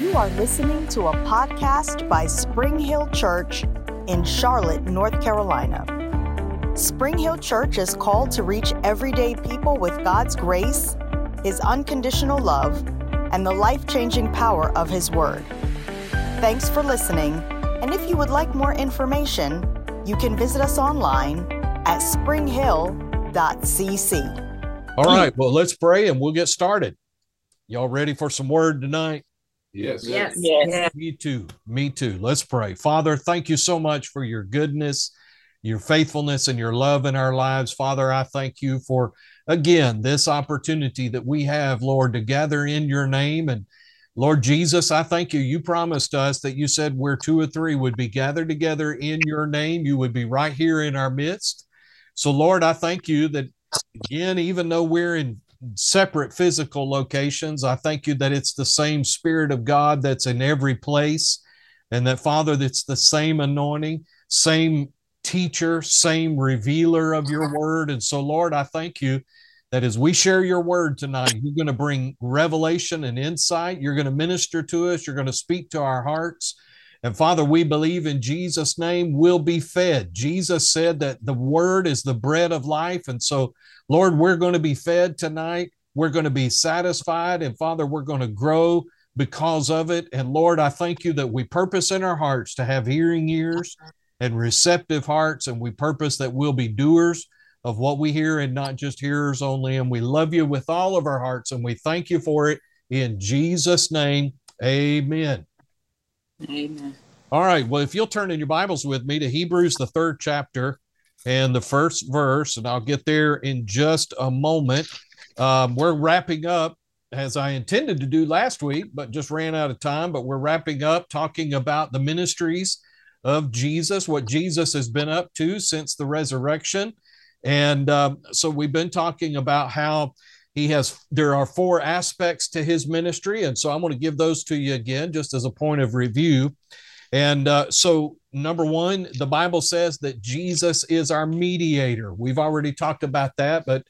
You are listening to a podcast by Spring Hill Church in Charlotte, North Carolina. Spring Hill Church is called to reach everyday people with God's grace, His unconditional love, and the life changing power of His Word. Thanks for listening, and if you would like more information, you can visit us online at springhill.cc. All right, well, let's pray and we'll get started. Y'all ready for some word tonight? Yes. Yes. yes. Me too. Me too. Let's pray. Father, thank you so much for your goodness, your faithfulness, and your love in our lives. Father, I thank you for, again, this opportunity that we have, Lord, to gather in your name. And Lord Jesus, I thank you. You promised us that you said where two or three would be gathered together in your name, you would be right here in our midst. So, Lord, I thank you that, again, even though we're in separate physical locations. I thank you that it's the same Spirit of God that's in every place, and that, Father, that's the same anointing, same teacher, same revealer of your word. And so, Lord, I thank you that as we share your word tonight, you're going to bring revelation and insight. You're going to minister to us, you're going to speak to our hearts. And Father, we believe in Jesus' name we'll be fed. Jesus said that the word is the bread of life. And so, Lord, we're going to be fed tonight. We're going to be satisfied. And Father, we're going to grow because of it. And Lord, I thank you that we purpose in our hearts to have hearing ears and receptive hearts. And we purpose that we'll be doers of what we hear and not just hearers only. And we love you with all of our hearts. And we thank you for it in Jesus' name. Amen. Amen. All right. Well, if you'll turn in your Bibles with me to Hebrews, the third chapter and the first verse, and I'll get there in just a moment. Um, we're wrapping up as I intended to do last week, but just ran out of time. But we're wrapping up talking about the ministries of Jesus, what Jesus has been up to since the resurrection. And um, so we've been talking about how he has, there are four aspects to his ministry. And so I'm going to give those to you again, just as a point of review. And uh, so, number one, the Bible says that Jesus is our mediator. We've already talked about that, but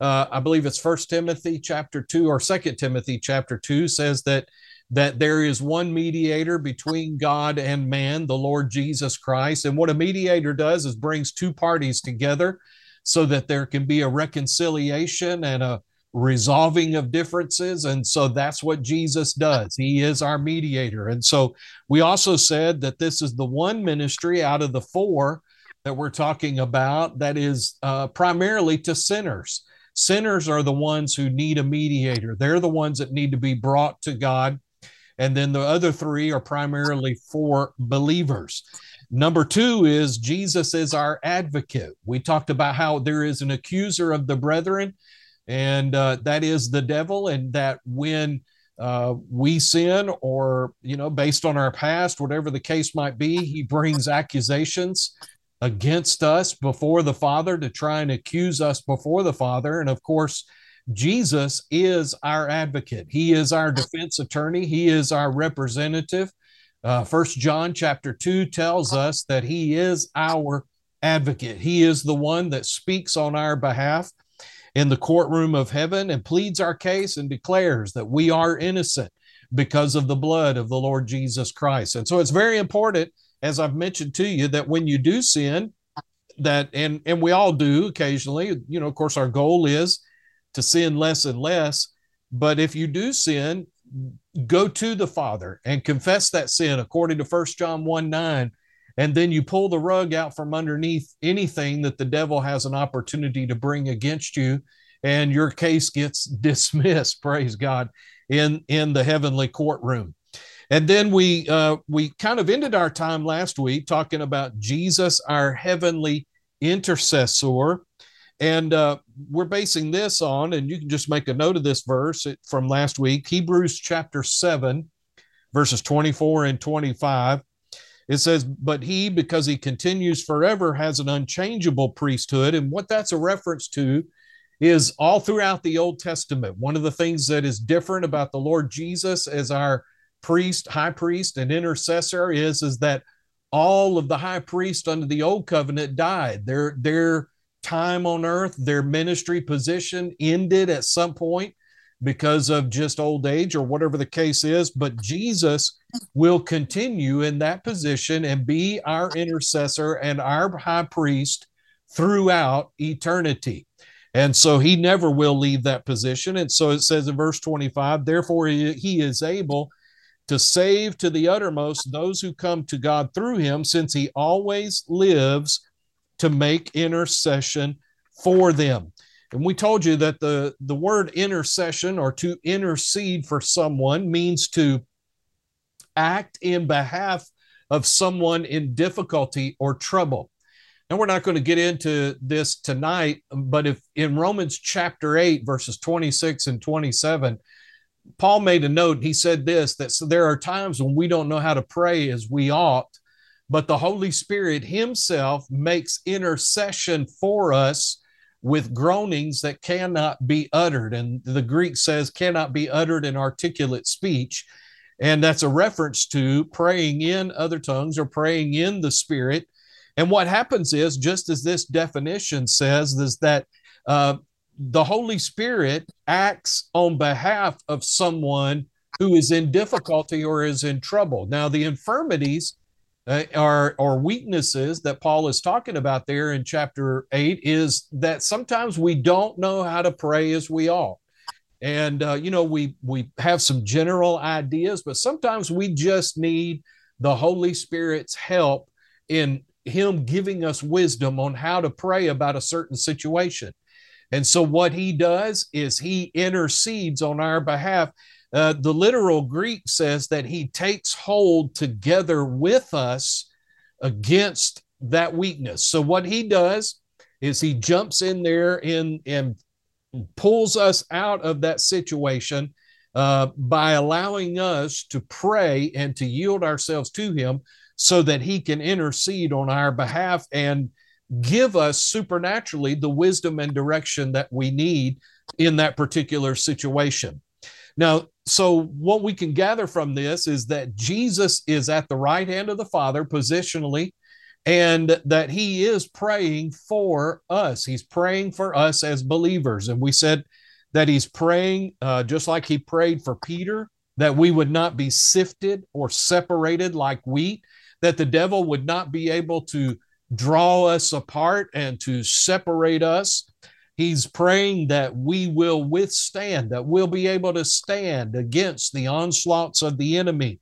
uh, I believe it's First Timothy chapter two or Second Timothy chapter two says that that there is one mediator between God and man, the Lord Jesus Christ. And what a mediator does is brings two parties together so that there can be a reconciliation and a resolving of differences. And so that's what Jesus does. He is our mediator. And so we also said that this is the one ministry out of the four that we're talking about that is uh, primarily to sinners. Sinners are the ones who need a mediator, they're the ones that need to be brought to God. And then the other three are primarily for believers. Number two is Jesus is our advocate. We talked about how there is an accuser of the brethren and uh, that is the devil and that when uh, we sin or you know based on our past whatever the case might be he brings accusations against us before the father to try and accuse us before the father. And of course jesus is our advocate. He is our defense attorney. He is our representative. Uh, first john chapter 2 tells us that he is our advocate. He is the one that speaks on our behalf in the courtroom of heaven and pleads our case and declares that we are innocent because of the blood of the Lord Jesus Christ. And so it's very important, as I've mentioned to you, that when you do sin, that and and we all do occasionally, you know, of course, our goal is to sin less and less. But if you do sin, go to the Father and confess that sin according to First John 1 9 and then you pull the rug out from underneath anything that the devil has an opportunity to bring against you and your case gets dismissed praise god in in the heavenly courtroom. And then we uh, we kind of ended our time last week talking about jesus our heavenly intercessor. And uh, we're basing this on and you can just make a note of this verse from last week hebrews chapter 7 verses 24 and 25 it says, but he, because he continues forever, has an unchangeable priesthood. And what that's a reference to is all throughout the Old Testament. One of the things that is different about the Lord Jesus as our priest, high priest, and intercessor is, is that all of the high priests under the old covenant died. Their, their time on earth, their ministry position ended at some point because of just old age or whatever the case is. But Jesus will continue in that position and be our intercessor and our high priest throughout eternity. And so he never will leave that position. And so it says in verse 25, therefore he is able to save to the uttermost those who come to God through him, since he always lives to make intercession for them. And we told you that the, the word intercession or to intercede for someone means to act in behalf of someone in difficulty or trouble. And we're not going to get into this tonight, but if in Romans chapter 8, verses 26 and 27, Paul made a note. He said this that so there are times when we don't know how to pray as we ought, but the Holy Spirit Himself makes intercession for us with groanings that cannot be uttered. And the Greek says cannot be uttered in articulate speech. And that's a reference to praying in other tongues or praying in the Spirit. And what happens is, just as this definition says, is that uh, the Holy Spirit acts on behalf of someone who is in difficulty or is in trouble. Now, the infirmities uh, or, or weaknesses that Paul is talking about there in chapter 8 is that sometimes we don't know how to pray as we ought. And uh, you know, we we have some general ideas, but sometimes we just need the Holy Spirit's help in him giving us wisdom on how to pray about a certain situation. And so what he does is he intercedes on our behalf uh, the literal Greek says that he takes hold together with us against that weakness. So what he does is he jumps in there in, and pulls us out of that situation uh, by allowing us to pray and to yield ourselves to him so that he can intercede on our behalf and give us supernaturally the wisdom and direction that we need in that particular situation. Now, so what we can gather from this is that Jesus is at the right hand of the Father positionally, and that he is praying for us. He's praying for us as believers. And we said that he's praying uh, just like he prayed for Peter, that we would not be sifted or separated like wheat, that the devil would not be able to draw us apart and to separate us He's praying that we will withstand, that we'll be able to stand against the onslaughts of the enemy,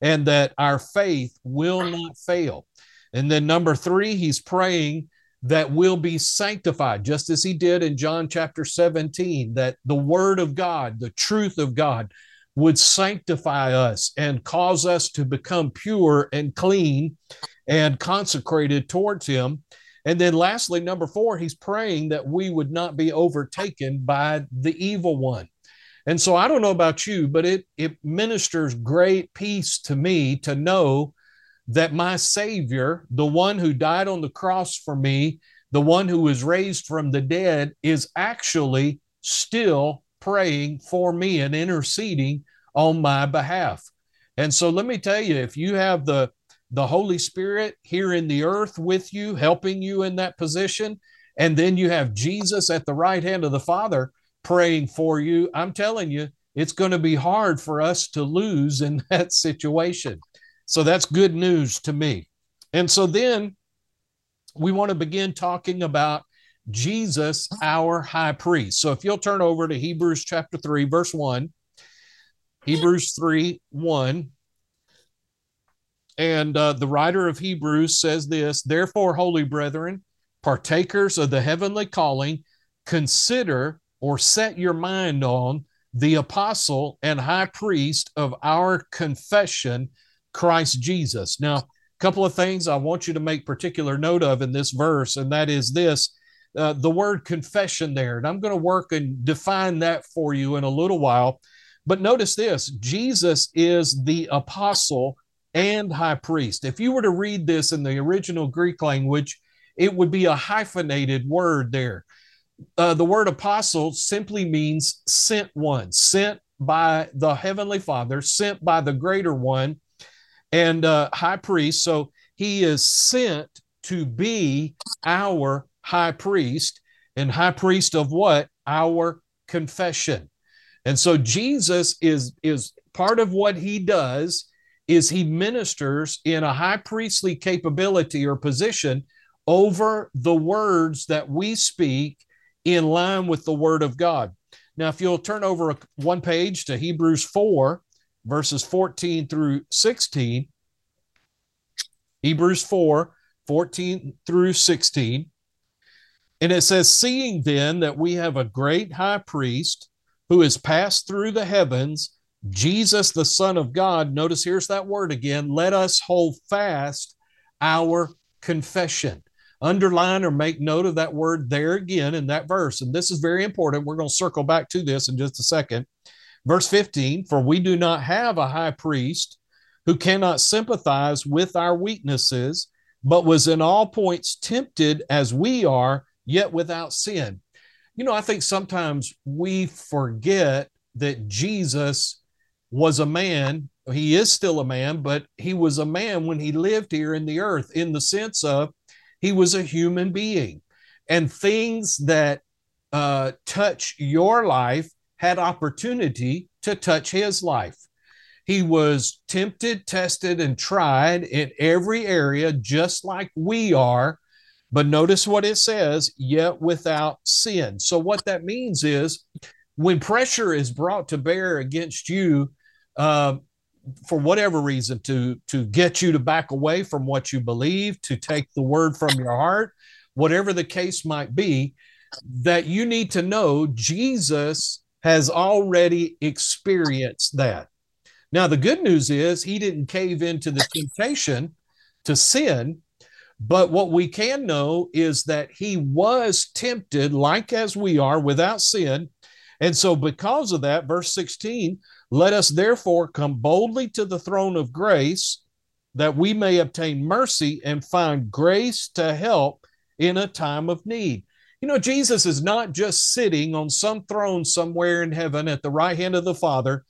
and that our faith will not fail. And then, number three, he's praying that we'll be sanctified, just as he did in John chapter 17, that the word of God, the truth of God, would sanctify us and cause us to become pure and clean and consecrated towards him. And then lastly, number four, he's praying that we would not be overtaken by the evil one. And so I don't know about you, but it, it ministers great peace to me to know that my Savior, the one who died on the cross for me, the one who was raised from the dead, is actually still praying for me and interceding on my behalf. And so let me tell you, if you have the the Holy Spirit here in the earth with you, helping you in that position. And then you have Jesus at the right hand of the Father praying for you. I'm telling you, it's going to be hard for us to lose in that situation. So that's good news to me. And so then we want to begin talking about Jesus, our high priest. So if you'll turn over to Hebrews chapter 3, verse 1, Hebrews 3 1. And uh, the writer of Hebrews says this Therefore, holy brethren, partakers of the heavenly calling, consider or set your mind on the apostle and high priest of our confession, Christ Jesus. Now, a couple of things I want you to make particular note of in this verse, and that is this uh, the word confession there. And I'm going to work and define that for you in a little while. But notice this Jesus is the apostle and high priest. If you were to read this in the original Greek language, it would be a hyphenated word there. Uh, the word apostle simply means sent one, sent by the heavenly father, sent by the greater one, and uh, high priest. So he is sent to be our high priest, and high priest of what? Our confession. And so Jesus is is part of what he does is he ministers in a high priestly capability or position over the words that we speak in line with the word of God. Now, if you'll turn over one page to Hebrews 4, verses 14 through 16, Hebrews 4, 14 through 16. And it says, Seeing then that we have a great high priest who has passed through the heavens, Jesus, the Son of God. Notice here's that word again. Let us hold fast our confession. Underline or make note of that word there again in that verse. And this is very important. We're going to circle back to this in just a second. Verse 15 For we do not have a high priest who cannot sympathize with our weaknesses, but was in all points tempted as we are, yet without sin. You know, I think sometimes we forget that Jesus was a man. He is still a man, but he was a man when he lived here in the earth in the sense of he was a human being. And things that uh, touch your life had opportunity to touch his life. He was tempted, tested, and tried in every area, just like we are. But notice what it says, yet without sin. So, what that means is when pressure is brought to bear against you, uh, for whatever reason, to, to get you to back away from what you believe, to take the word from your heart, whatever the case might be, that you need to know Jesus has already experienced that. Now, the good news is he didn't cave into the temptation to sin, but what we can know is that he was tempted like as we are without sin. And so, because of that, verse 16, let us therefore come boldly to the throne of grace that we may obtain mercy and find grace to help in a time of need. You know, Jesus is not just sitting on some throne somewhere in heaven at the right hand of the Father,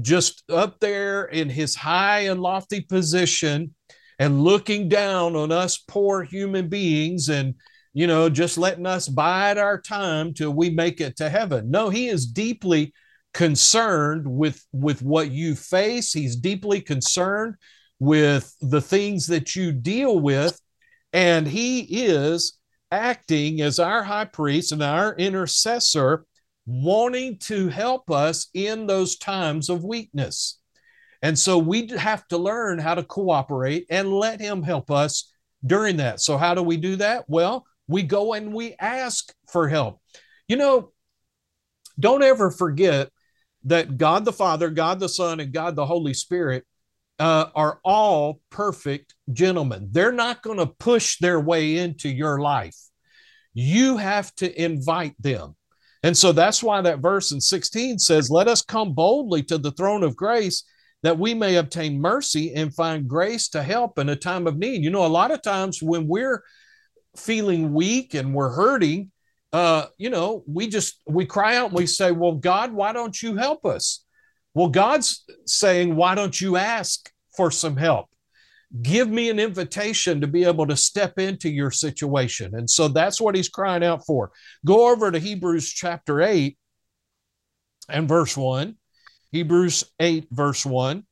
just up there in his high and lofty position and looking down on us poor human beings and, you know, just letting us bide our time till we make it to heaven. No, he is deeply concerned with with what you face he's deeply concerned with the things that you deal with and he is acting as our high priest and our intercessor, wanting to help us in those times of weakness. And so we have to learn how to cooperate and let him help us during that. So, how do we do that? Well, we go and we ask for help. You know, don't ever forget that God the Father, God the Son, and God the Holy Spirit uh, are all perfect gentlemen. They're not going to push their way into your life. You have to invite them. And so that's why that verse in 16 says, Let us come boldly to the throne of grace that we may obtain mercy and find grace to help in a time of need. You know, a lot of times when we're feeling weak and we're hurting, uh, you know, we just we cry out and we say, Well, God, why don't you help us? Well, God's saying, Why don't you ask for some help? Give me an invitation to be able to step into your situation. And so that's what he's crying out for. Go over to Hebrews chapter 8 and verse 1. Hebrews 8, verse 1.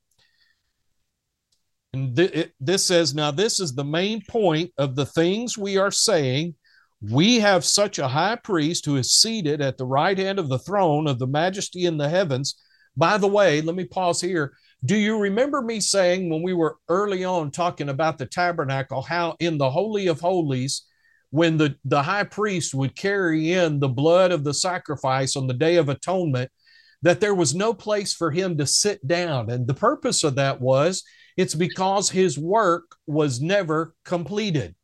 And th- it, this says, Now this is the main point of the things we are saying. We have such a high priest who is seated at the right hand of the throne of the majesty in the heavens. By the way, let me pause here. Do you remember me saying when we were early on talking about the tabernacle, how in the Holy of Holies, when the, the high priest would carry in the blood of the sacrifice on the Day of Atonement, that there was no place for him to sit down. And the purpose of that was it's because his work was never completed.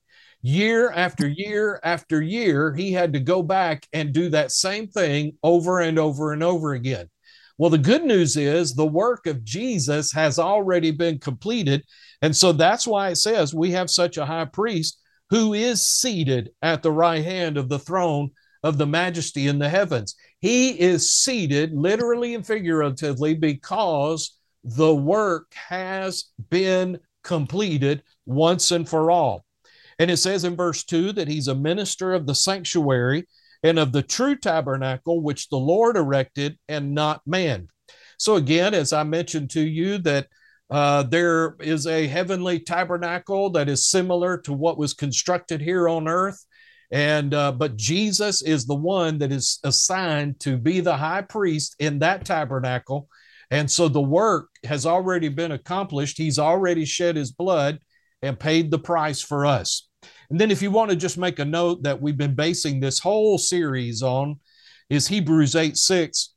Year after year after year, he had to go back and do that same thing over and over and over again. Well, the good news is the work of Jesus has already been completed. And so that's why it says we have such a high priest who is seated at the right hand of the throne of the majesty in the heavens. He is seated literally and figuratively because the work has been completed once and for all. And it says in verse 2 that he's a minister of the sanctuary and of the true tabernacle which the Lord erected and not man. So, again, as I mentioned to you, that uh, there is a heavenly tabernacle that is similar to what was constructed here on earth. And uh, but Jesus is the one that is assigned to be the high priest in that tabernacle. And so the work has already been accomplished. He's already shed his blood and paid the price for us. And then, if you want to just make a note that we've been basing this whole series on, is Hebrews 8 6,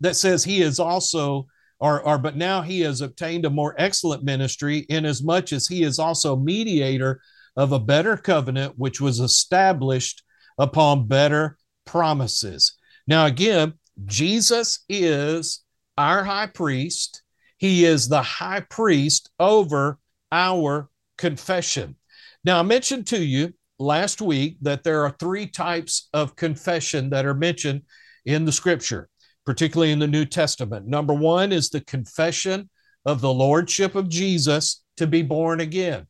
that says he is also or, or but now he has obtained a more excellent ministry inasmuch as he is also mediator of a better covenant which was established upon better promises. Now again jesus is our high priest. He is the high priest over our confession now i mentioned to you last week that there are three types of confession that are mentioned in the scripture particularly in the New Testament. Number one is the confession of the Lordship of Jesus to be born again.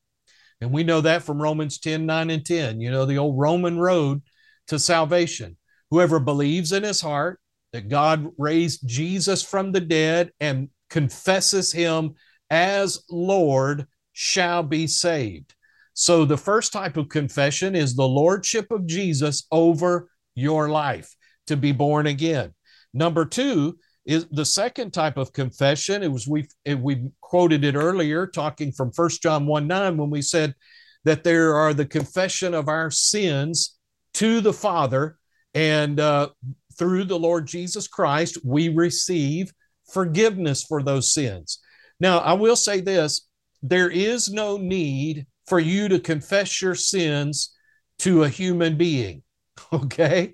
And we know that from Romans 10 9 and 10, you know, the old Roman road to salvation. Whoever believes in his heart that God raised Jesus from the dead and confesses him as Lord shall be saved. So the first type of confession is the Lordship of Jesus over your life to be born again. Number two is the second type of confession. It was we we quoted it earlier, talking from First John 1 9, when we said that there are the confession of our sins to the Father, and uh, through the Lord Jesus Christ, we receive forgiveness for those sins. Now, I will say this there is no need for you to confess your sins to a human being. Okay.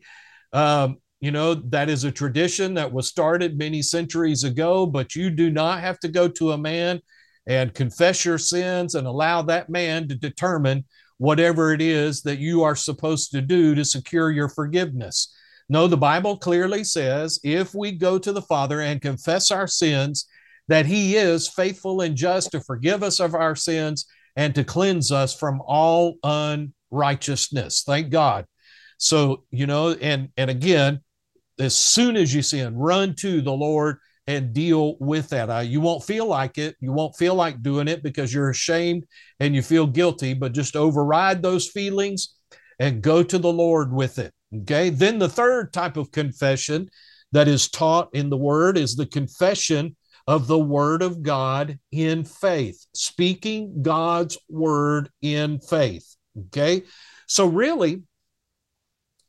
Um, you know, that is a tradition that was started many centuries ago, but you do not have to go to a man and confess your sins and allow that man to determine whatever it is that you are supposed to do to secure your forgiveness. No, the Bible clearly says if we go to the Father and confess our sins, that He is faithful and just to forgive us of our sins and to cleanse us from all unrighteousness. Thank God. So, you know, and and again, as soon as you sin, run to the Lord and deal with that. Uh, you won't feel like it. You won't feel like doing it because you're ashamed and you feel guilty, but just override those feelings and go to the Lord with it. Okay. Then the third type of confession that is taught in the Word is the confession of the Word of God in faith, speaking God's Word in faith. Okay. So, really,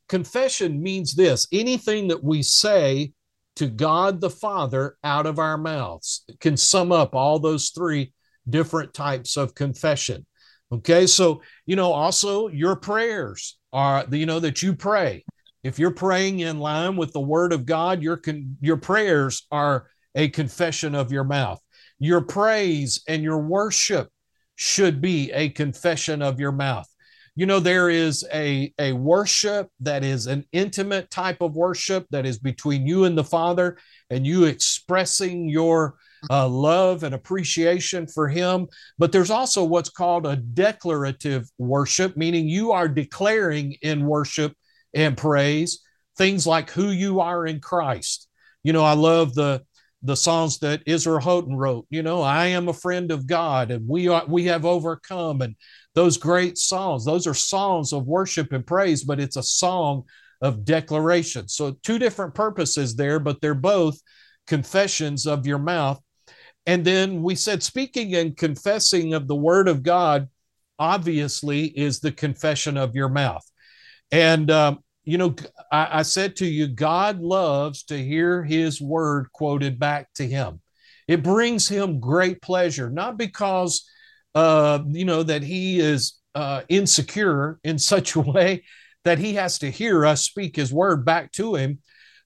confession means this anything that we say to God the Father out of our mouths can sum up all those three different types of confession. Okay, so you know, also your prayers are you know that you pray. If you're praying in line with the Word of God, your con- your prayers are a confession of your mouth. Your praise and your worship should be a confession of your mouth. You know there is a a worship that is an intimate type of worship that is between you and the father and you expressing your uh, love and appreciation for him. But there's also what's called a declarative worship meaning you are declaring in worship and praise things like who you are in christ. You know i love the the songs that Israel Houghton wrote, you know, I am a friend of God and we are we have overcome and those great songs. Those are songs of worship and praise, but it's a song of declaration. So, two different purposes there, but they're both confessions of your mouth. And then we said, speaking and confessing of the word of God, obviously, is the confession of your mouth. And, um, you know, I, I said to you, God loves to hear his word quoted back to him. It brings him great pleasure, not because uh, you know, that he is uh, insecure in such a way that he has to hear us speak his word back to him.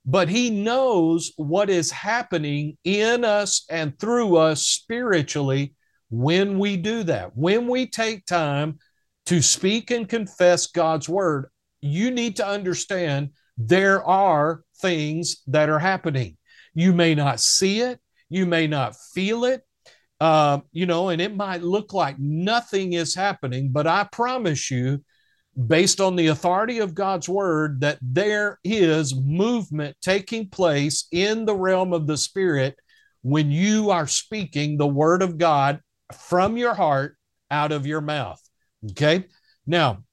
But he knows what is happening in us and through us spiritually when we do that. When we take time to speak and confess God's word, you need to understand there are things that are happening. You may not see it, you may not feel it, uh, you know, and it might look like nothing is happening, but I promise you, based on the authority of God's word that there is movement taking place in the realm of the spirit when you are speaking the word of God from your heart out of your mouth. Okay. Now,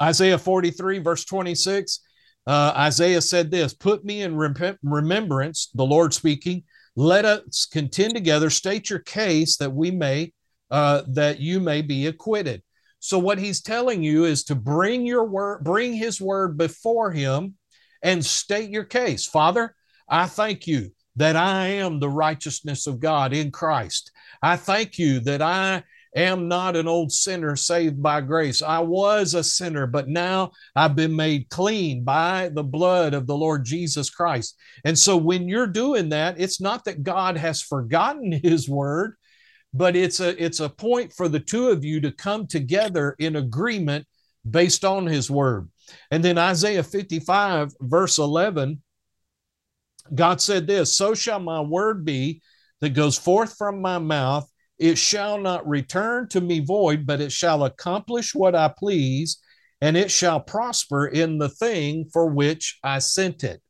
Isaiah 43, verse 26, uh, Isaiah said this Put me in rem- remembrance, the Lord speaking. Let us contend together, state your case that we may, uh, that you may be acquitted. So what he's telling you is to bring your word, bring his word before him and state your case. Father, I thank you that I am the righteousness of God in Christ. I thank you that I am not an old sinner saved by grace. I was a sinner, but now I've been made clean by the blood of the Lord Jesus Christ. And so when you're doing that, it's not that God has forgotten his word, but it's a it's a point for the two of you to come together in agreement based on his word and then isaiah 55 verse 11 god said this so shall my word be that goes forth from my mouth it shall not return to me void but it shall accomplish what i please and it shall prosper in the thing for which i sent it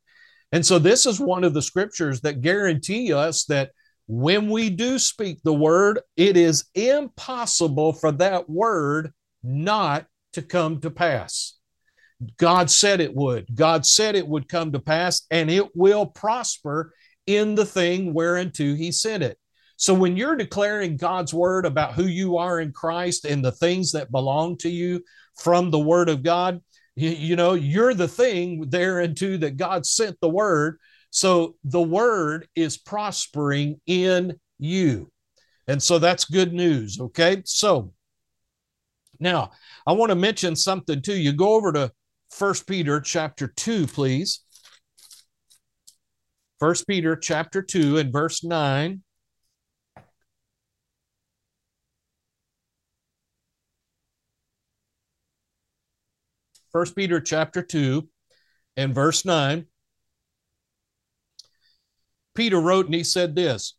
and so this is one of the scriptures that guarantee us that when we do speak the word, it is impossible for that word not to come to pass. God said it would. God said it would come to pass, and it will prosper in the thing whereunto he sent it. So when you're declaring God's word about who you are in Christ and the things that belong to you from the word of God, you, know, you're the thing there thereunto that God sent the word. So the word is prospering in you. And so that's good news. Okay. So now I want to mention something too. You go over to First Peter chapter 2, please. First Peter chapter 2 and verse 9. First Peter chapter 2 and verse 9. Peter wrote and he said this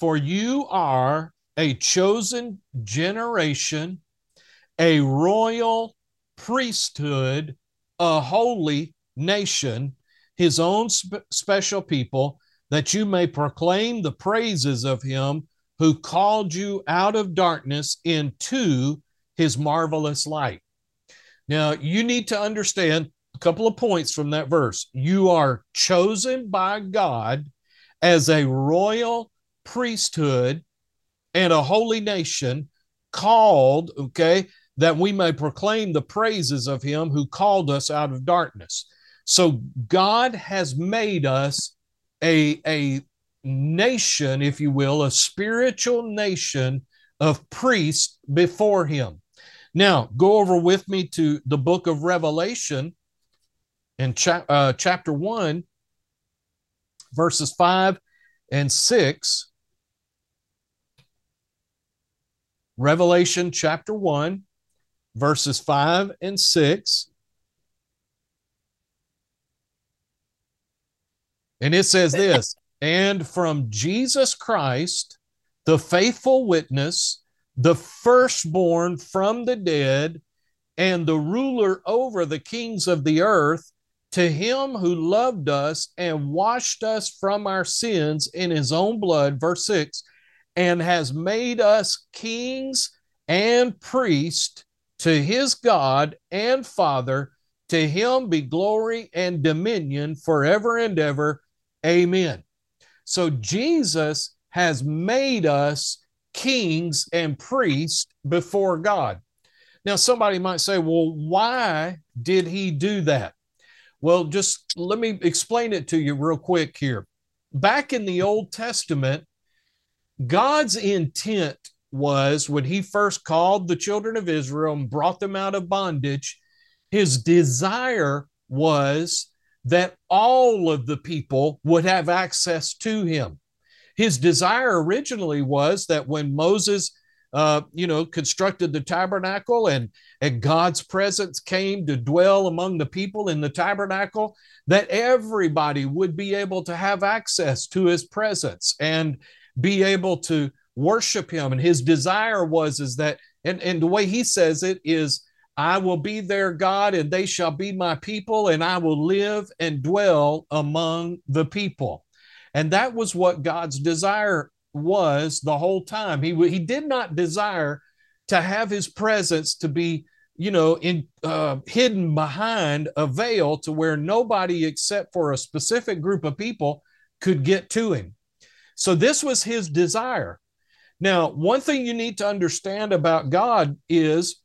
For you are a chosen generation, a royal priesthood, a holy nation, his own spe- special people, that you may proclaim the praises of him who called you out of darkness into his marvelous light. Now, you need to understand a couple of points from that verse. You are chosen by God as a royal priesthood and a holy nation called, okay, that we may proclaim the praises of him who called us out of darkness. So God has made us a, a nation, if you will, a spiritual nation of priests before him. Now, go over with me to the book of Revelation in cha- uh, chapter 1 verses 5 and 6. Revelation chapter 1, verses 5 and 6. And it says this And from Jesus Christ, the faithful witness, the firstborn from the dead, and the ruler over the kings of the earth, to him who loved us and washed us from our sins in his own blood, verse 6, and has made us kings and priests to his God and Father. To him be glory and dominion forever and ever. Amen. So Jesus has made us kings and priests before God. Now, somebody might say, well, why did he do that? Well, just let me explain it to you real quick here. Back in the Old Testament, God's intent was when he first called the children of Israel and brought them out of bondage, his desire was that all of the people would have access to him. His desire originally was that when Moses uh, you know, constructed the tabernacle and, and God's presence came to dwell among the people in the tabernacle, that everybody would be able to have access to his presence and be able to worship him. And his desire was is that, and, and the way he says it is, I will be their God, and they shall be my people, and I will live and dwell among the people. And that was what God's desire was the whole time. He, he did not desire to have his presence to be you know in uh, hidden behind a veil to where nobody except for a specific group of people could get to him. So this was his desire. Now one thing you need to understand about god is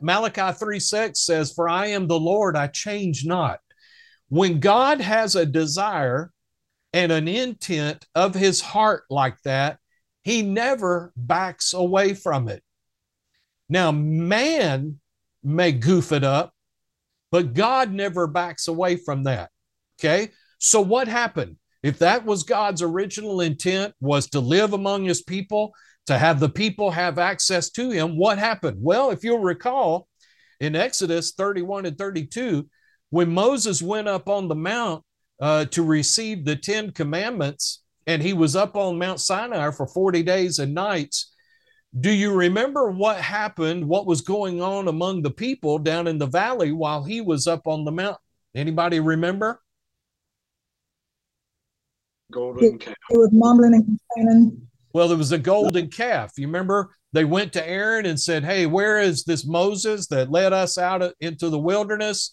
malachi 3 6 says for i am the lord i change not. When god has a desire and an intent of his heart like that he never backs away from it now, man may goof it up, but God never backs away from that. Okay. So, what happened? If that was God's original intent, was to live among his people, to have the people have access to him, what happened? Well, if you'll recall in Exodus 31 and 32, when Moses went up on the mount uh, to receive the Ten Commandments, and he was up on Mount Sinai for 40 days and nights, do you remember what happened, what was going on among the people down in the valley while he was up on the mountain? Anybody remember? Golden calf. It was mumbling and complaining. Well, there was a golden calf. You remember they went to Aaron and said, Hey, where is this Moses that led us out into the wilderness?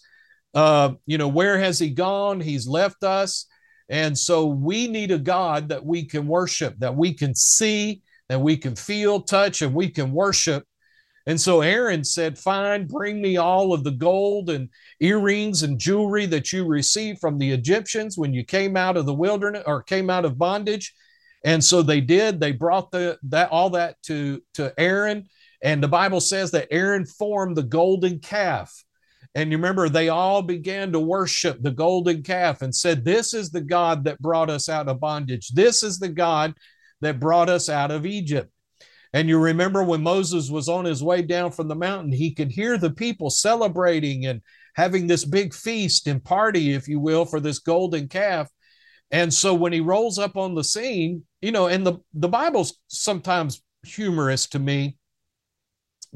Uh, you know, where has he gone? He's left us. And so we need a God that we can worship, that we can see, that we can feel, touch, and we can worship. And so Aaron said, Fine, bring me all of the gold and earrings and jewelry that you received from the Egyptians when you came out of the wilderness or came out of bondage. And so they did. They brought the that all that to, to Aaron. And the Bible says that Aaron formed the golden calf. And you remember, they all began to worship the golden calf and said, This is the God that brought us out of bondage. This is the God that brought us out of Egypt. And you remember when Moses was on his way down from the mountain, he could hear the people celebrating and having this big feast and party, if you will, for this golden calf. And so when he rolls up on the scene, you know, and the, the Bible's sometimes humorous to me.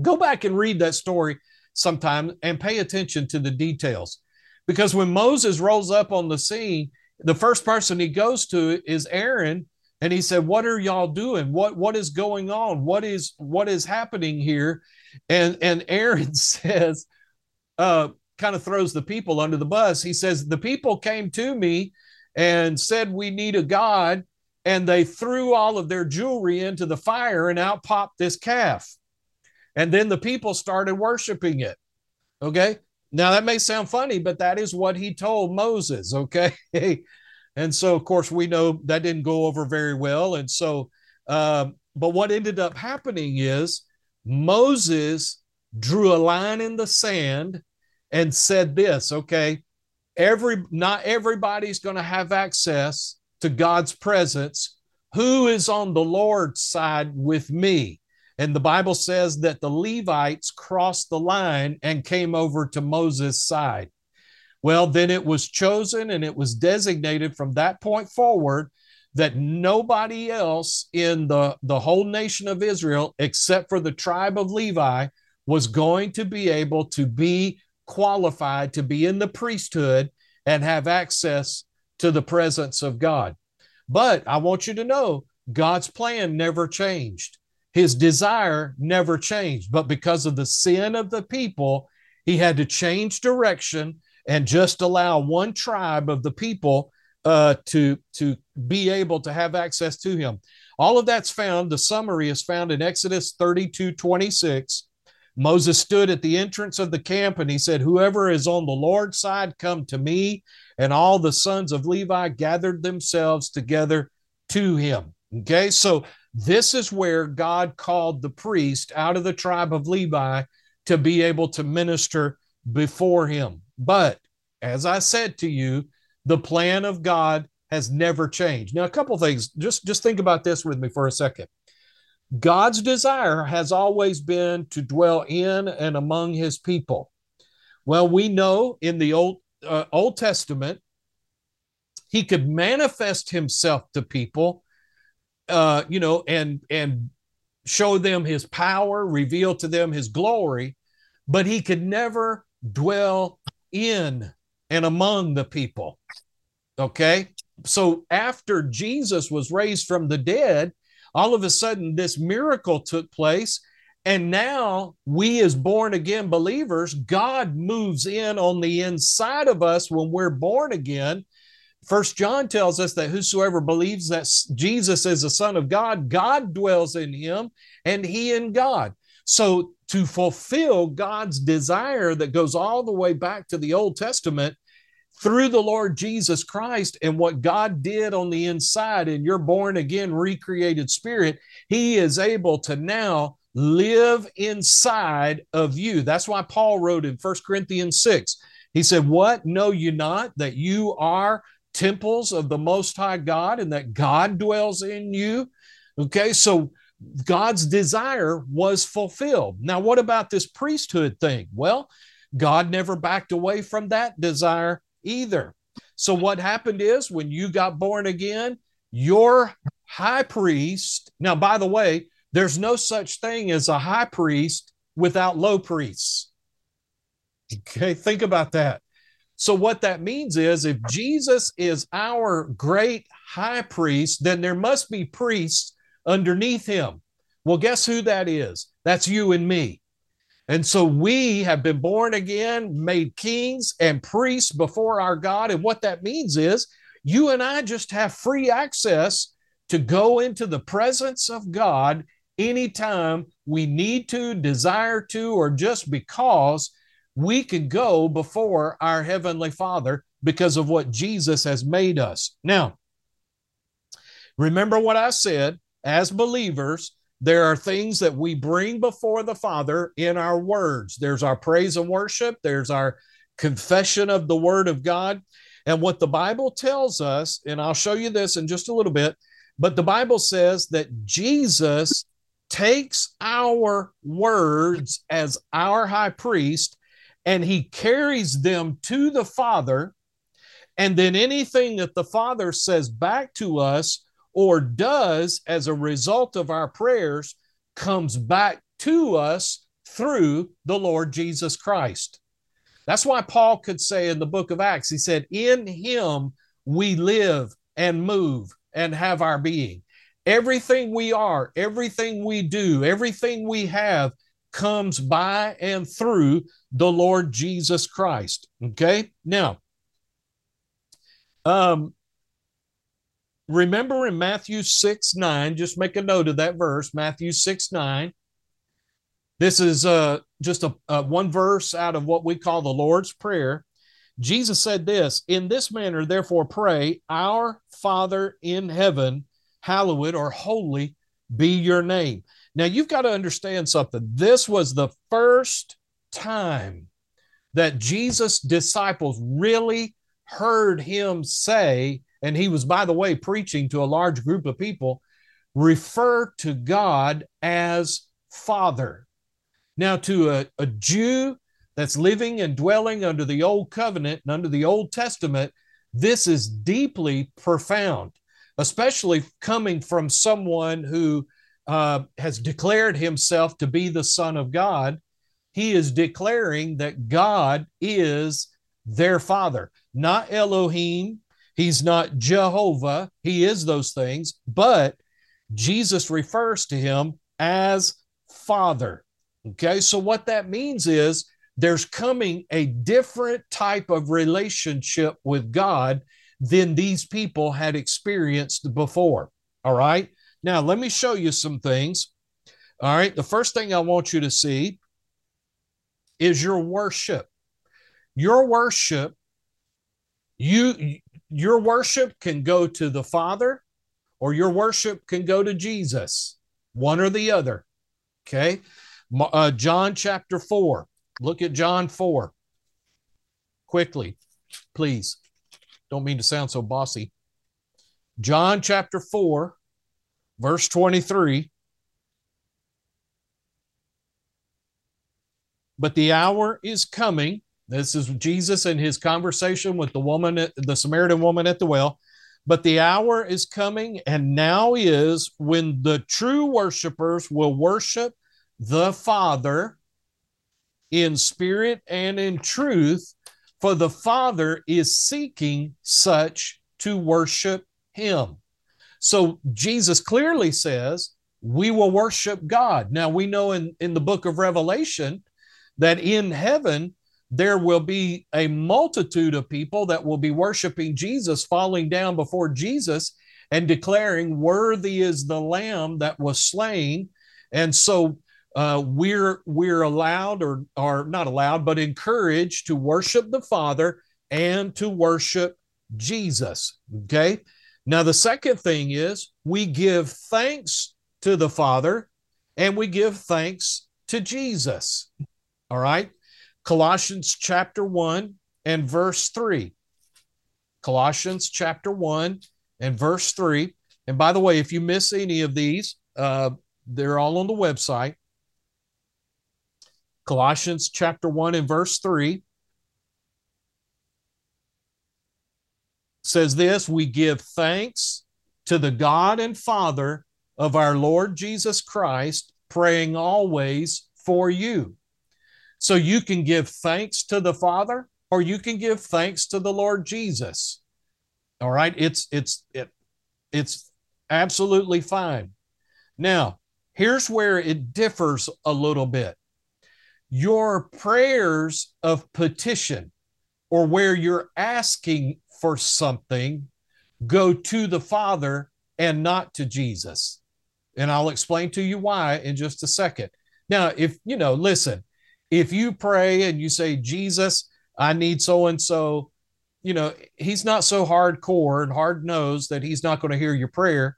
Go back and read that story sometime and pay attention to the details. Because when Moses rolls up on the scene, the first person he goes to is Aaron and he said what are y'all doing? What what is going on? What is what is happening here? And and aaron says uh kind of throws the people under the bus. He says the people came to me and said we need a god and they threw all of their jewelry into the fire and out popped this calf and then the people started worshiping it okay now that may sound funny but that is what he told moses okay And so, of course, we know that didn't go over very well. And so, um, but what ended up happening is Moses drew a line in the sand and said this, okay, every not everybody's going to have access to God's presence. Who is on the Lord's side with me? And the Bible says that the Levites crossed the line and came over to Moses' side. Well, then it was chosen and it was designated from that point forward that nobody else in the, the whole nation of Israel, except for the tribe of Levi, was going to be able to be qualified to be in the priesthood and have access to the presence of God. But I want you to know God's plan never changed. His desire never changed. But because of the sin of the people, he had to change direction and just allow one tribe of the people uh, to to be able to have access to him. All of that's found. The summary is found in Exodus 32 26. Moses stood at the entrance of the camp and he said, Whoever is on the Lord's side, come to me. And all the sons of Levi gathered themselves together to him. Okay, so this is where God called the priest out of the tribe of Levi to be able to minister before him. But as I said to you, the plan of God has never changed. Now, a couple things. Just just think about this with me for a second. God's desire has always been to dwell in and among his people. Well, we know in the Old uh, Old Testament he could manifest himself to people uh, you know and and show them his power, reveal to them his glory, but he could never dwell in and among the people. Okay. So after Jesus was raised from the dead, all of a sudden this miracle took place. And now we, as born again believers, God moves in on the inside of us when we're born again. First John tells us that whosoever believes that Jesus is the Son of God, God dwells in him and he in God. So to fulfill God's desire that goes all the way back to the Old Testament, through the Lord Jesus Christ and what God did on the inside in your born again, recreated spirit, He is able to now live inside of you. That's why Paul wrote in First Corinthians 6. He said, What know you not that you are temples of the Most High God and that God dwells in you? Okay, so God's desire was fulfilled. Now, what about this priesthood thing? Well, God never backed away from that desire either. So, what happened is when you got born again, your high priest, now, by the way, there's no such thing as a high priest without low priests. Okay, think about that. So, what that means is if Jesus is our great high priest, then there must be priests underneath him. Well, guess who that is? That's you and me. And so we have been born again, made kings and priests before our God. And what that means is you and I just have free access to go into the presence of God anytime we need to, desire to, or just because we can go before our Heavenly Father because of what Jesus has made us. Now, remember what I said as believers, there are things that we bring before the Father in our words. There's our praise and worship, there's our confession of the Word of God. And what the Bible tells us, and I'll show you this in just a little bit, but the Bible says that Jesus takes our words as our high priest and he carries them to the Father. And then anything that the Father says back to us or does as a result of our prayers comes back to us through the Lord Jesus Christ. That's why Paul could say in the book of Acts, he said, In him we live and move and have our being. Everything we are, everything we do, everything we have comes by and through the Lord Jesus Christ. Okay. Now, um, remember in Matthew 6 9, just make a note of that verse, Matthew 6 9. This is uh, just a, a one verse out of what we call the Lord's Prayer. Jesus said this In this manner, therefore, pray, Our Father in heaven, hallowed or holy be your name. Now, you've got to understand something. This was the first time that Jesus' disciples really heard him say, and he was, by the way, preaching to a large group of people, refer to God as Father. Now, to a, a Jew that's living and dwelling under the Old Covenant and under the Old Testament, this is deeply profound, especially coming from someone who uh, has declared himself to be the Son of God. He is declaring that God is their Father, not Elohim, He's not Jehovah. He is those things, but Jesus refers to him as Father. Okay, so what that means is there's coming a different type of relationship with God than these people had experienced before. All right, now let me show you some things. All right, the first thing I want you to see is your worship. Your worship you your worship can go to the Father or your worship can go to Jesus, one or the other. Okay. Uh, John chapter 4. Look at John 4 quickly, please. Don't mean to sound so bossy. John chapter 4, verse 23. But the hour is coming this is Jesus and his conversation with the woman, the Samaritan woman at the well. But the hour is coming, and now is when the true worshipers will worship the Father in spirit and in truth, for the Father is seeking such to worship him. So Jesus clearly says, we will worship God. Now we know in, in the book of Revelation that in heaven there will be a multitude of people that will be worshiping Jesus, falling down before Jesus and declaring, Worthy is the Lamb that was slain. And so uh, we're we're allowed or are not allowed, but encouraged to worship the Father and to worship Jesus. Okay. Now the second thing is we give thanks to the Father and we give thanks to Jesus. All right. Colossians chapter 1 and verse 3. Colossians chapter 1 and verse 3. And by the way, if you miss any of these, uh, they're all on the website. Colossians chapter 1 and verse 3 says this We give thanks to the God and Father of our Lord Jesus Christ, praying always for you. So you can give thanks to the Father or you can give thanks to the Lord Jesus. All right, it's it's it it's absolutely fine. Now, here's where it differs a little bit. Your prayers of petition or where you're asking for something go to the Father and not to Jesus. And I'll explain to you why in just a second. Now, if you know, listen, if you pray and you say, Jesus, I need so and so, you know, he's not so hardcore and hard nosed that he's not going to hear your prayer.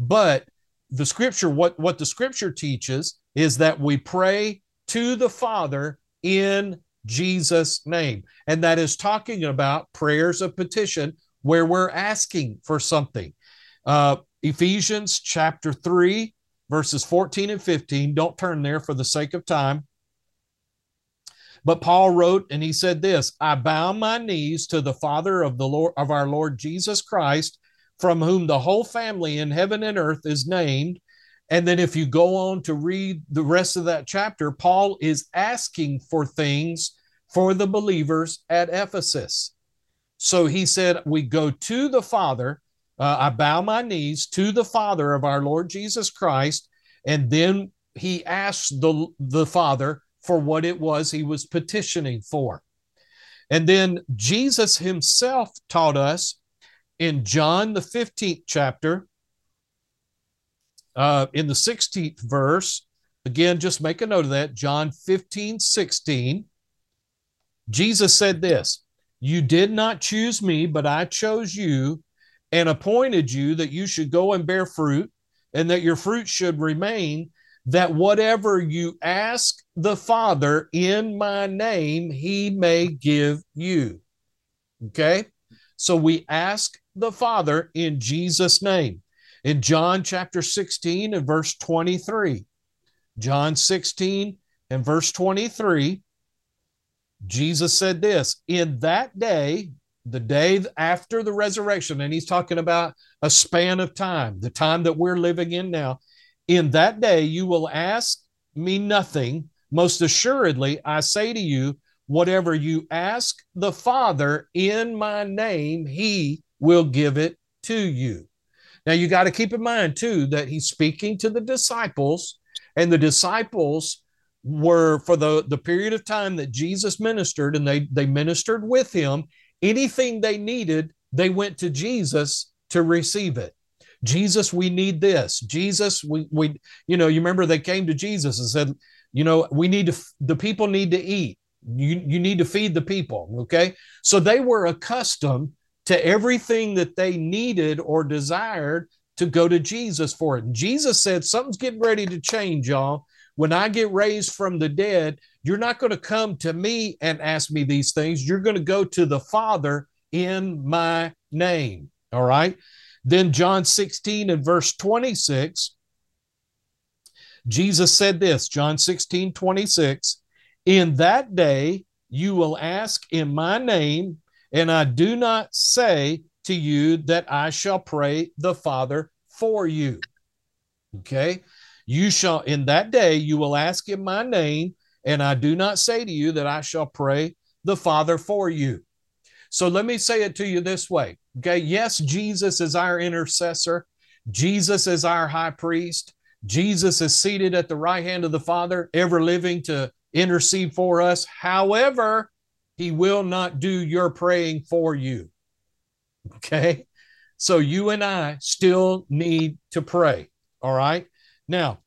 But the scripture, what, what the scripture teaches is that we pray to the Father in Jesus' name. And that is talking about prayers of petition where we're asking for something. Uh, Ephesians chapter 3, verses 14 and 15. Don't turn there for the sake of time. But Paul wrote and he said this, I bow my knees to the Father of the Lord of our Lord Jesus Christ, from whom the whole family in heaven and earth is named. And then if you go on to read the rest of that chapter, Paul is asking for things for the believers at Ephesus. So he said, We go to the Father. Uh, I bow my knees to the Father of our Lord Jesus Christ. And then he asked the, the Father for what it was he was petitioning for. And then Jesus himself taught us in John, the 15th chapter, uh, in the 16th verse. Again, just make a note of that. John 15, 16. Jesus said this You did not choose me, but I chose you and appointed you that you should go and bear fruit and that your fruit should remain, that whatever you ask the Father in my name, he may give you. Okay? So we ask the Father in Jesus' name. In John chapter 16 and verse 23, John 16 and verse 23, Jesus said this In that day, the day after the resurrection, and he's talking about a span of time, the time that we're living in now. In that day, you will ask me nothing. Most assuredly, I say to you, whatever you ask the Father in my name, he will give it to you. Now, you got to keep in mind, too, that he's speaking to the disciples, and the disciples were for the, the period of time that Jesus ministered and they, they ministered with him, anything they needed, they went to Jesus to receive it. Jesus, we need this. Jesus, we, we, you know, you remember they came to Jesus and said, you know, we need to, the people need to eat. You, you need to feed the people. Okay. So they were accustomed to everything that they needed or desired to go to Jesus for it. And Jesus said, something's getting ready to change, y'all. When I get raised from the dead, you're not going to come to me and ask me these things. You're going to go to the Father in my name. All right. Then John 16 and verse 26, Jesus said this John 16, 26, in that day you will ask in my name, and I do not say to you that I shall pray the Father for you. Okay. You shall, in that day, you will ask in my name, And I do not say to you that I shall pray the Father for you. So let me say it to you this way. Okay. Yes, Jesus is our intercessor. Jesus is our high priest. Jesus is seated at the right hand of the Father, ever living to intercede for us. However, he will not do your praying for you. Okay. So you and I still need to pray. All right. Now,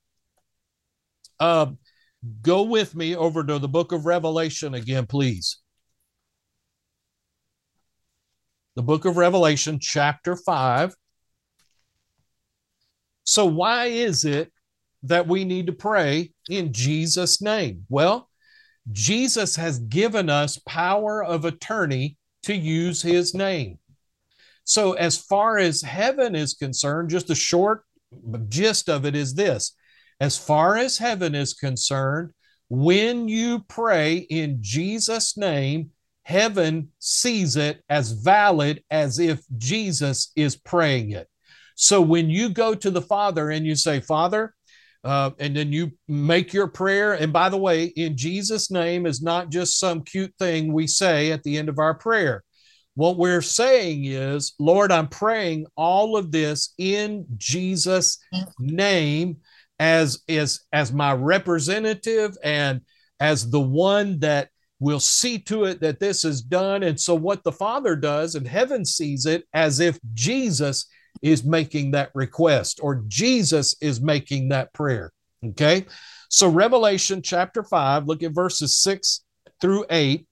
uh, go with me over to the book of Revelation again, please. The book of Revelation, chapter 5. So, why is it that we need to pray in Jesus' name? Well, Jesus has given us power of attorney to use his name. So, as far as heaven is concerned, just a short gist of it is this as far as heaven is concerned, when you pray in Jesus' name, heaven sees it as valid as if Jesus is praying it. So when you go to the Father and you say, Father, uh, and then you make your prayer. And by the way, in Jesus' name is not just some cute thing we say at the end of our prayer. What we're saying is, Lord, I'm praying all of this in Jesus' name as as as my representative and as the one that will see to it that this is done. And so what the Father does and heaven sees it as if Jesus is making that request or Jesus is making that prayer. Okay. So Revelation chapter 5, look at verses 6 through 8.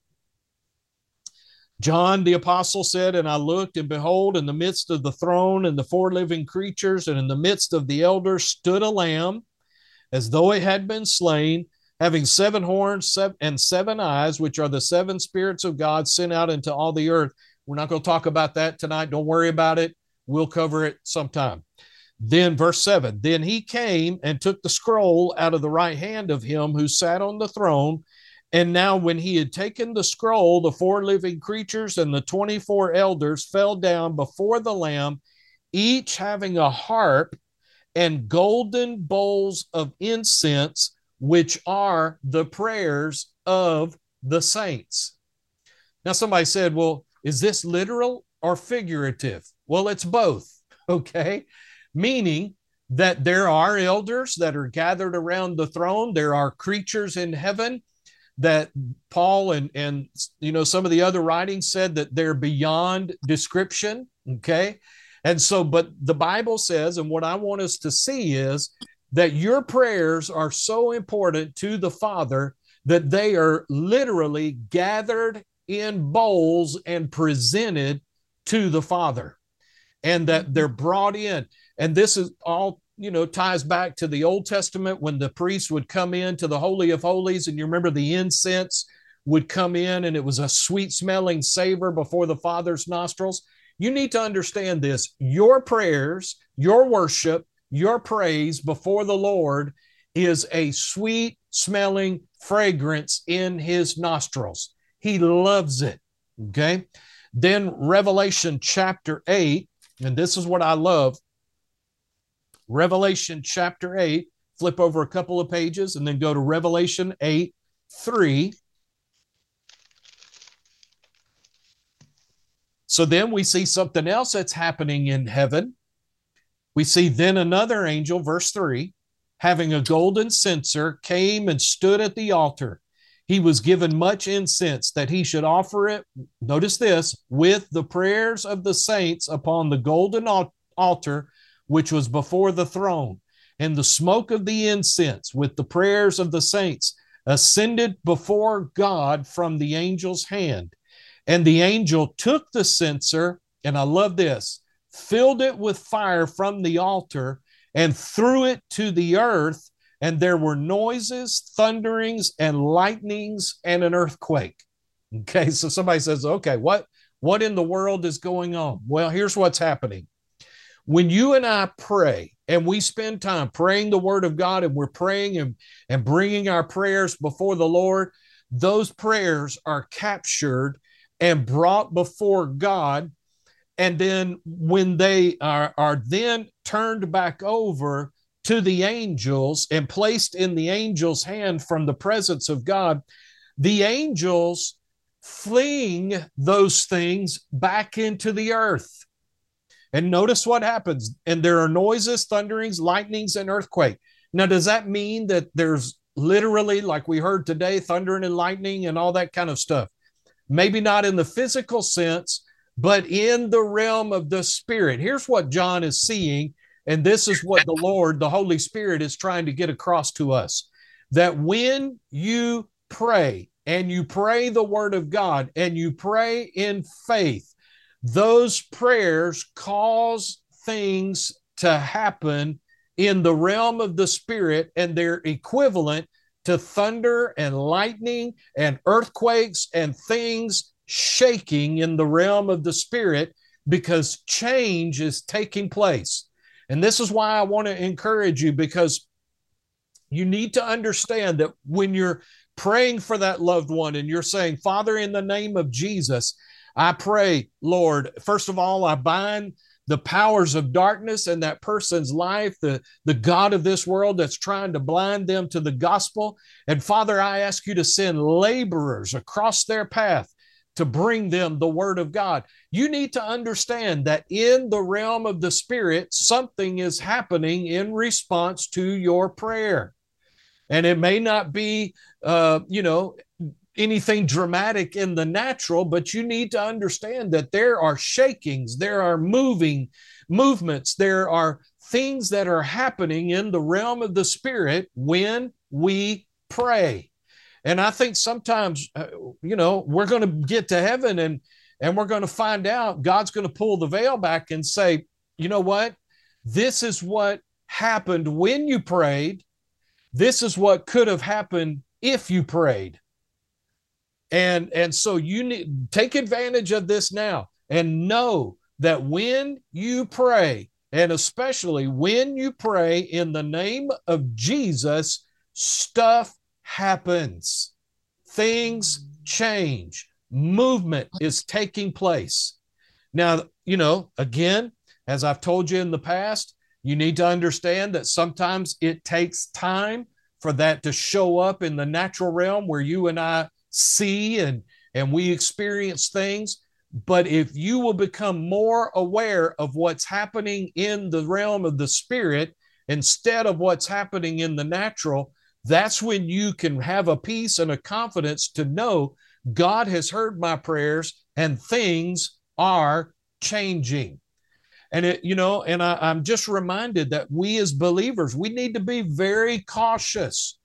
John the apostle said, And I looked, and behold, in the midst of the throne and the four living creatures, and in the midst of the elders stood a lamb, as though it had been slain, having seven horns and seven eyes, which are the seven spirits of God sent out into all the earth. We're not going to talk about that tonight. Don't worry about it. We'll cover it sometime. Then, verse 7 Then he came and took the scroll out of the right hand of him who sat on the throne and now, when he had taken the scroll, the four living creatures and the 24 elders fell down before the Lamb, each having a harp and golden bowls of incense, which are the prayers of the saints. Now, somebody said, Well, is this literal or figurative? Well, it's both, okay? Meaning that there are elders that are gathered around the throne, there are creatures in heaven that Paul and and you know some of the other writings said that they're beyond description. Okay. And so, but the Bible says, and what I want us to see is that your prayers are so important to the Father that they are literally gathered in bowls and presented to the Father, and that mm-hmm. they're brought in. And this is all you know ties back to the Old Testament when the priest would come into the Holy of Holies, and you remember the incense would come in and it was a sweet smelling savor before the Father's nostrils. You need to understand this your prayers, your worship, your praise before the Lord is a sweet smelling fragrance in his nostrils. He loves it. Okay. Then Revelation chapter 8, and this is what I love. Revelation chapter 8, flip over a couple of pages and then go to Revelation 8 3. So then we see something else that's happening in heaven. We see then another angel, verse 3, having a golden censer, came and stood at the altar. He was given much incense that he should offer it, notice this, with the prayers of the saints upon the golden altar which was before the throne, and the smoke of the incense with the prayers of the saints ascended before God from the angel's hand. And the angel took the censer, and I love this, filled it with fire from the altar, and threw it to the earth. And there were noises, thunderings, and lightnings, and an earthquake. Okay, so somebody says, okay, what, what in the world is going on? Well, here's what's happening when you and I pray and we spend time praying the word of God and we're praying and, and bringing our prayers before the Lord, those prayers are captured and brought before God. And then when they are, are then turned back over to the angels and placed in the angel's hand from the presence of God, the angels fling those things back into the earth. And notice what happens. And there are noises, thunderings, lightnings, and earthquake. Now, does that mean that there's literally, like we heard today, thundering and lightning and all that kind of stuff? Maybe not in the physical sense, but in the realm of the spirit. Here's what John is seeing. And this is what the Lord, the Holy Spirit, is trying to get across to us that when you pray and you pray the word of God and you pray in faith, those prayers cause things to happen in the realm of the spirit and they're equivalent to thunder and lightning and earthquakes and things shaking in the realm of the spirit because change is taking place. And this is why I want to encourage you because you need to understand that when you're praying for that loved one and you're saying, Father, in the name of Jesus, I pray, Lord, first of all, I bind the powers of darkness in that person's life, the, the God of this world that's trying to blind them to the gospel. And Father, I ask you to send laborers across their path to bring them the word of God. You need to understand that in the realm of the spirit, something is happening in response to your prayer. And it may not be, uh, you know, anything dramatic in the natural, but you need to understand that there are shakings, there are moving movements, there are things that are happening in the realm of the spirit when we pray. And I think sometimes, uh, you know, we're going to get to heaven and and we're going to find out God's going to pull the veil back and say, you know what? This is what happened when you prayed. This is what could have happened if you prayed and and so you need take advantage of this now and know that when you pray and especially when you pray in the name of Jesus stuff happens. Things change. Movement is taking place. Now you know again as i've told you in the past you need to understand that sometimes it takes time for that to show up in the natural realm where you and I see and and we experience things. But if you will become more aware of what's happening in the realm of the spirit instead of what's happening in the natural that's when you can have a peace and a confidence to know God has heard my prayers and things are changing. And it, you know, and I, I'm just reminded that we as believers, we need to be very cautious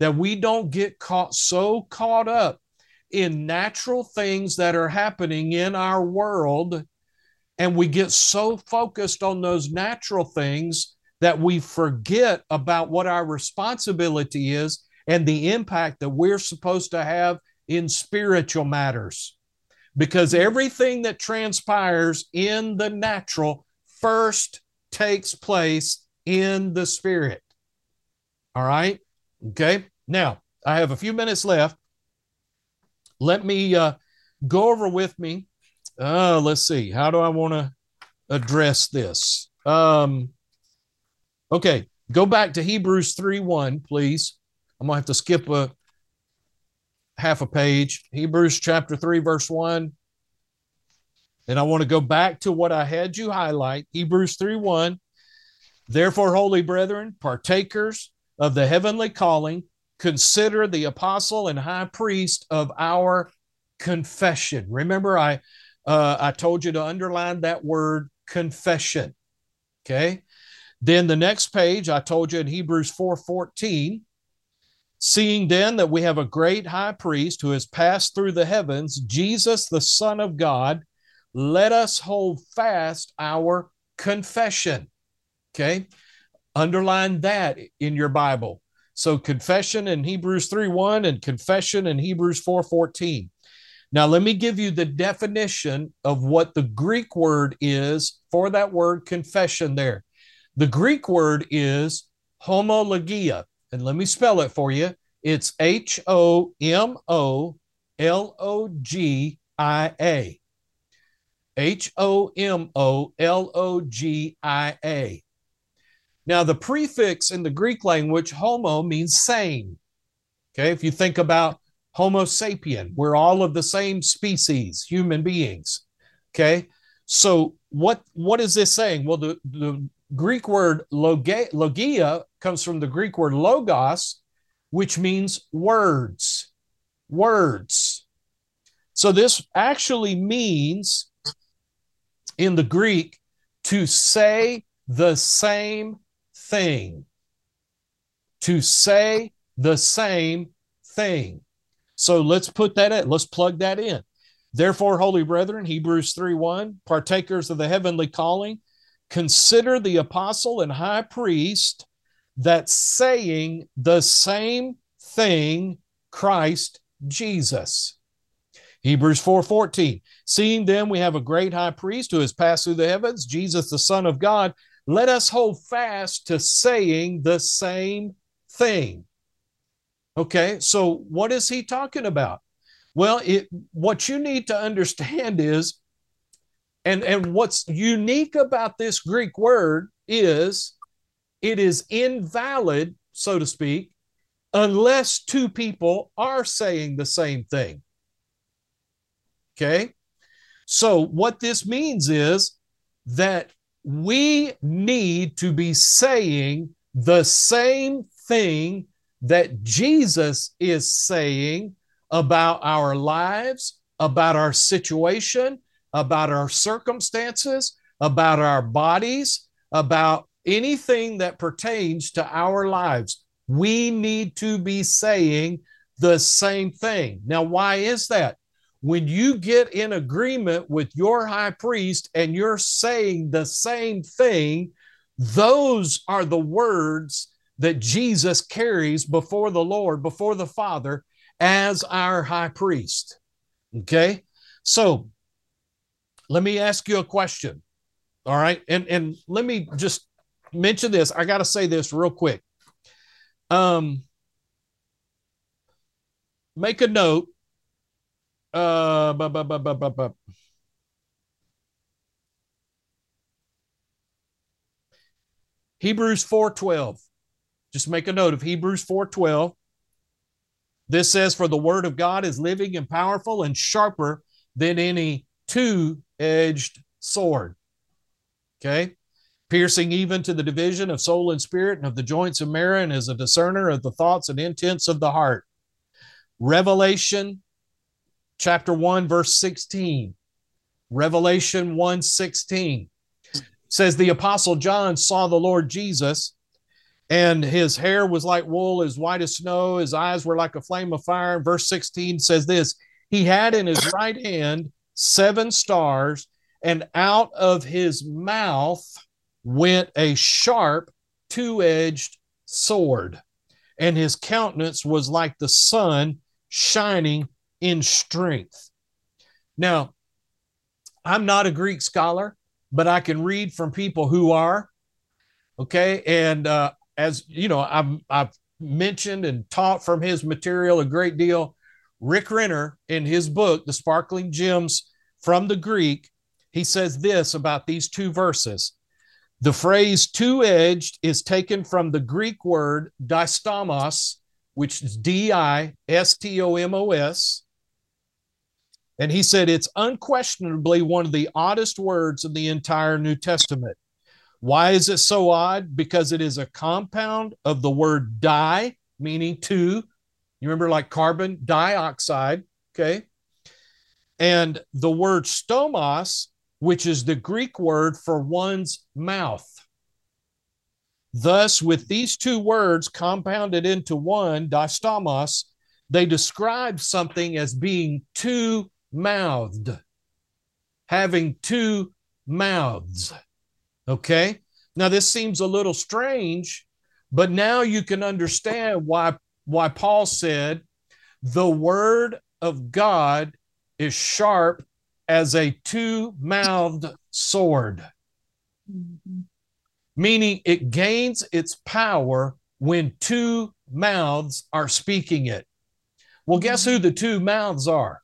that we don't get caught so caught up in natural things that are happening in our world and we get so focused on those natural things that we forget about what our responsibility is and the impact that we're supposed to have in spiritual matters. Because everything that transpires in the natural first takes place in the spirit. All right. Okay. Now, I have a few minutes left. Let me uh, go over with me. Uh, let's see. How do I want to address this? Um, okay. Go back to Hebrews 3 1, please. I'm going to have to skip a half a page. Hebrews chapter 3, verse 1. And I want to go back to what I had you highlight Hebrews 3 1. Therefore, holy brethren, partakers of the heavenly calling, consider the apostle and high priest of our confession. Remember, I uh, I told you to underline that word confession. Okay. Then the next page, I told you in Hebrews 4:14, seeing then that we have a great high priest who has passed through the heavens, Jesus, the Son of God, let us hold fast our confession. Okay. Underline that in your Bible. So confession in Hebrews 3 1 and confession in Hebrews 4:14. Now, let me give you the definition of what the Greek word is for that word confession there. The Greek word is homologia. And let me spell it for you. It's H O M O L O G I A. H O M O L O G I A. Now, the prefix in the Greek language, homo, means same. Okay, if you think about Homo sapien, we're all of the same species, human beings. Okay, so what what is this saying? Well, the, the Greek word logia, logia comes from the Greek word logos, which means words. Words. So this actually means in the Greek to say the same thing. To say the same thing. So let's put that in. Let's plug that in. Therefore, holy brethren, Hebrews 3 1, partakers of the heavenly calling, consider the apostle and high priest that saying the same thing, Christ Jesus. Hebrews 4:14. Seeing then we have a great high priest who has passed through the heavens, Jesus the Son of God, let us hold fast to saying the same thing. Okay, so what is he talking about? Well, it, what you need to understand is, and, and what's unique about this Greek word is it is invalid, so to speak, unless two people are saying the same thing. Okay, so what this means is that we need to be saying the same thing that Jesus is saying about our lives, about our situation, about our circumstances, about our bodies, about anything that pertains to our lives. We need to be saying the same thing. Now, why is that? When you get in agreement with your high priest and you're saying the same thing, those are the words that Jesus carries before the Lord, before the Father, as our high priest. Okay? So let me ask you a question. All right. And and let me just mention this. I got to say this real quick. Um make a note. Uh bu- bu- bu- bu- bu- bu- Hebrews 4:12. Just make a note of Hebrews 4:12. This says for the word of God is living and powerful and sharper than any two-edged sword. Okay? Piercing even to the division of soul and spirit and of the joints of marrow and is a discerner of the thoughts and intents of the heart. Revelation chapter 1 verse 16. Revelation 1 16 says the apostle John saw the Lord Jesus and his hair was like wool as white as snow his eyes were like a flame of fire verse 16 says this he had in his right hand seven stars and out of his mouth went a sharp two-edged sword and his countenance was like the sun shining in strength now i'm not a greek scholar but i can read from people who are okay and uh, as you know, I've I've mentioned and taught from his material a great deal. Rick Renner, in his book, The Sparkling Gems from the Greek, he says this about these two verses. The phrase two edged is taken from the Greek word distomos, which is D I S T O M O S. And he said it's unquestionably one of the oddest words in the entire New Testament. Why is it so odd? Because it is a compound of the word di, meaning two. You remember, like carbon dioxide, okay? And the word stomos, which is the Greek word for one's mouth. Thus, with these two words compounded into one, distomos, they describe something as being two mouthed, having two mouths. Okay. Now this seems a little strange, but now you can understand why why Paul said the word of God is sharp as a two-mouthed sword. Mm-hmm. Meaning it gains its power when two mouths are speaking it. Well, guess who the two mouths are?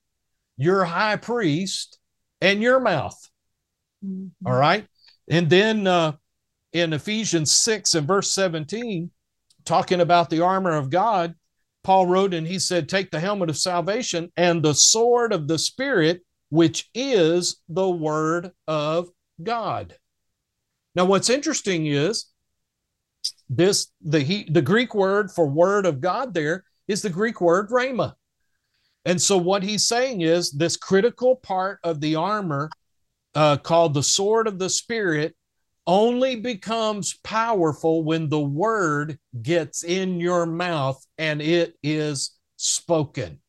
Your high priest and your mouth. Mm-hmm. All right. And then uh, in Ephesians 6 and verse 17, talking about the armor of God, Paul wrote and he said, Take the helmet of salvation and the sword of the Spirit, which is the word of God. Now, what's interesting is this the he, the Greek word for word of God there is the Greek word rhema. And so what he's saying is this critical part of the armor uh, called the sword of the spirit only becomes powerful when the word gets in your mouth and it is spoken.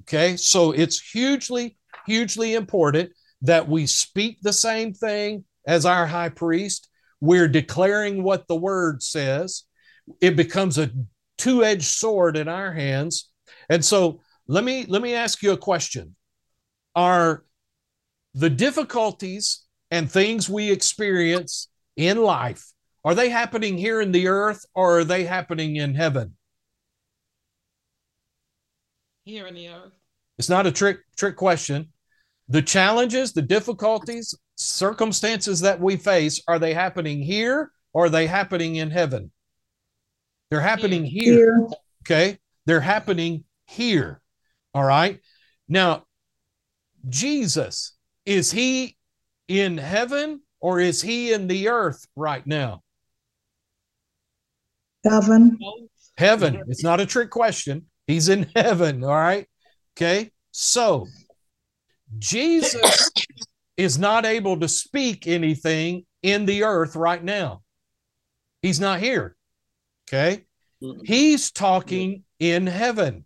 Okay, so it's hugely, hugely important that we speak the same thing as our high priest. We're declaring what the word says. It becomes a two edged sword in our hands. And so let me let me ask you a question. Are the difficulties and things we experience in life are they happening here in the earth or are they happening in heaven? Here in the earth. It's not a trick trick question. The challenges, the difficulties, circumstances that we face, are they happening here or are they happening in heaven? They're happening here. here. Okay? They're happening here. All right? Now, Jesus, is he in heaven or is he in the earth right now? Heaven. Heaven. It's not a trick question. He's in heaven. All right. Okay. So Jesus is not able to speak anything in the earth right now. He's not here. Okay. He's talking in heaven.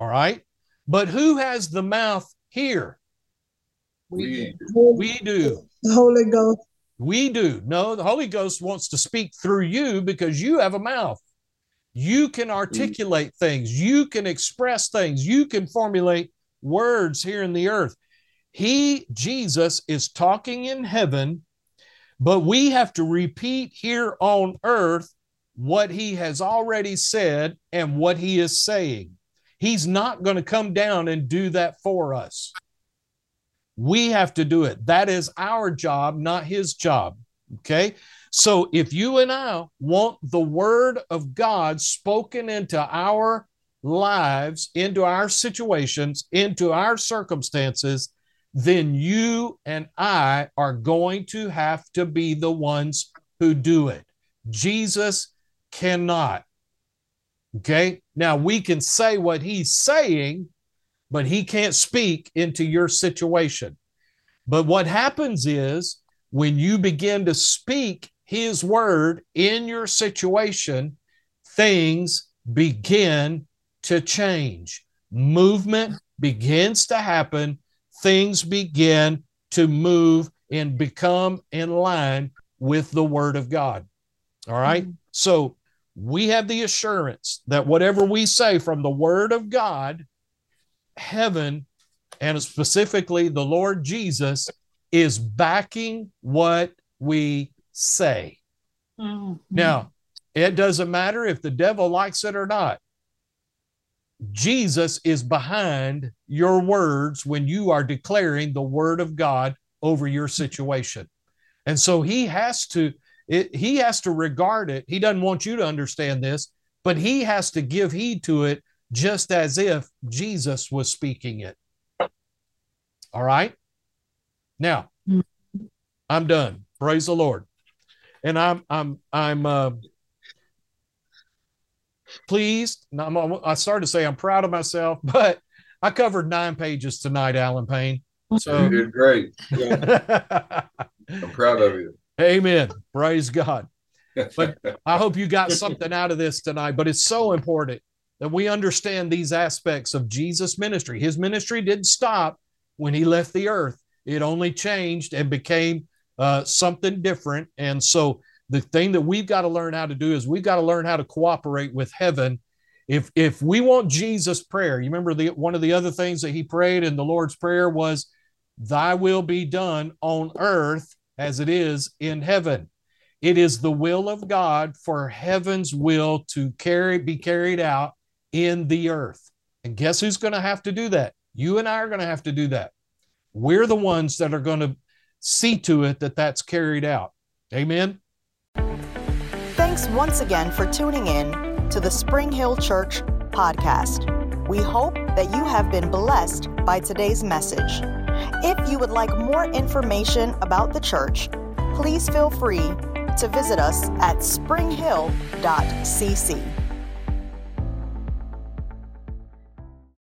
All right. But who has the mouth here? We, we do. The Holy Ghost. We do. No, the Holy Ghost wants to speak through you because you have a mouth. You can articulate things, you can express things, you can formulate words here in the earth. He, Jesus, is talking in heaven, but we have to repeat here on earth what he has already said and what he is saying. He's not going to come down and do that for us. We have to do it. That is our job, not his job. Okay. So if you and I want the word of God spoken into our lives, into our situations, into our circumstances, then you and I are going to have to be the ones who do it. Jesus cannot. Okay. Now we can say what he's saying, but he can't speak into your situation. But what happens is when you begin to speak his word in your situation, things begin to change. Movement begins to happen. Things begin to move and become in line with the word of God. All right? mm-hmm. So we have the assurance that whatever we say from the word of God, heaven and specifically the Lord Jesus is backing what we say. Mm-hmm. Now, it doesn't matter if the devil likes it or not. Jesus is behind your words when you are declaring the word of God over your situation. And so he has to it, he has to regard it. He doesn't want you to understand this, but he has to give heed to it just as if Jesus was speaking it. All right. Now, I'm done. Praise the Lord. And I'm I'm I'm uh, pleased. I'm, I started to say I'm proud of myself, but I covered nine pages tonight, Alan Payne. So you did great. Yeah. I'm proud of you. Amen. Praise God. But I hope you got something out of this tonight. But it's so important that we understand these aspects of Jesus' ministry. His ministry didn't stop when he left the earth, it only changed and became uh, something different. And so the thing that we've got to learn how to do is we've got to learn how to cooperate with heaven. If if we want Jesus' prayer, you remember the one of the other things that he prayed in the Lord's Prayer was, Thy will be done on earth as it is in heaven. It is the will of God for heaven's will to carry be carried out in the earth. And guess who's going to have to do that? You and I are going to have to do that. We're the ones that are going to see to it that that's carried out. Amen. Thanks once again for tuning in to the Spring Hill Church podcast. We hope that you have been blessed by today's message. If you would like more information about the church, please feel free to visit us at springhill.cc.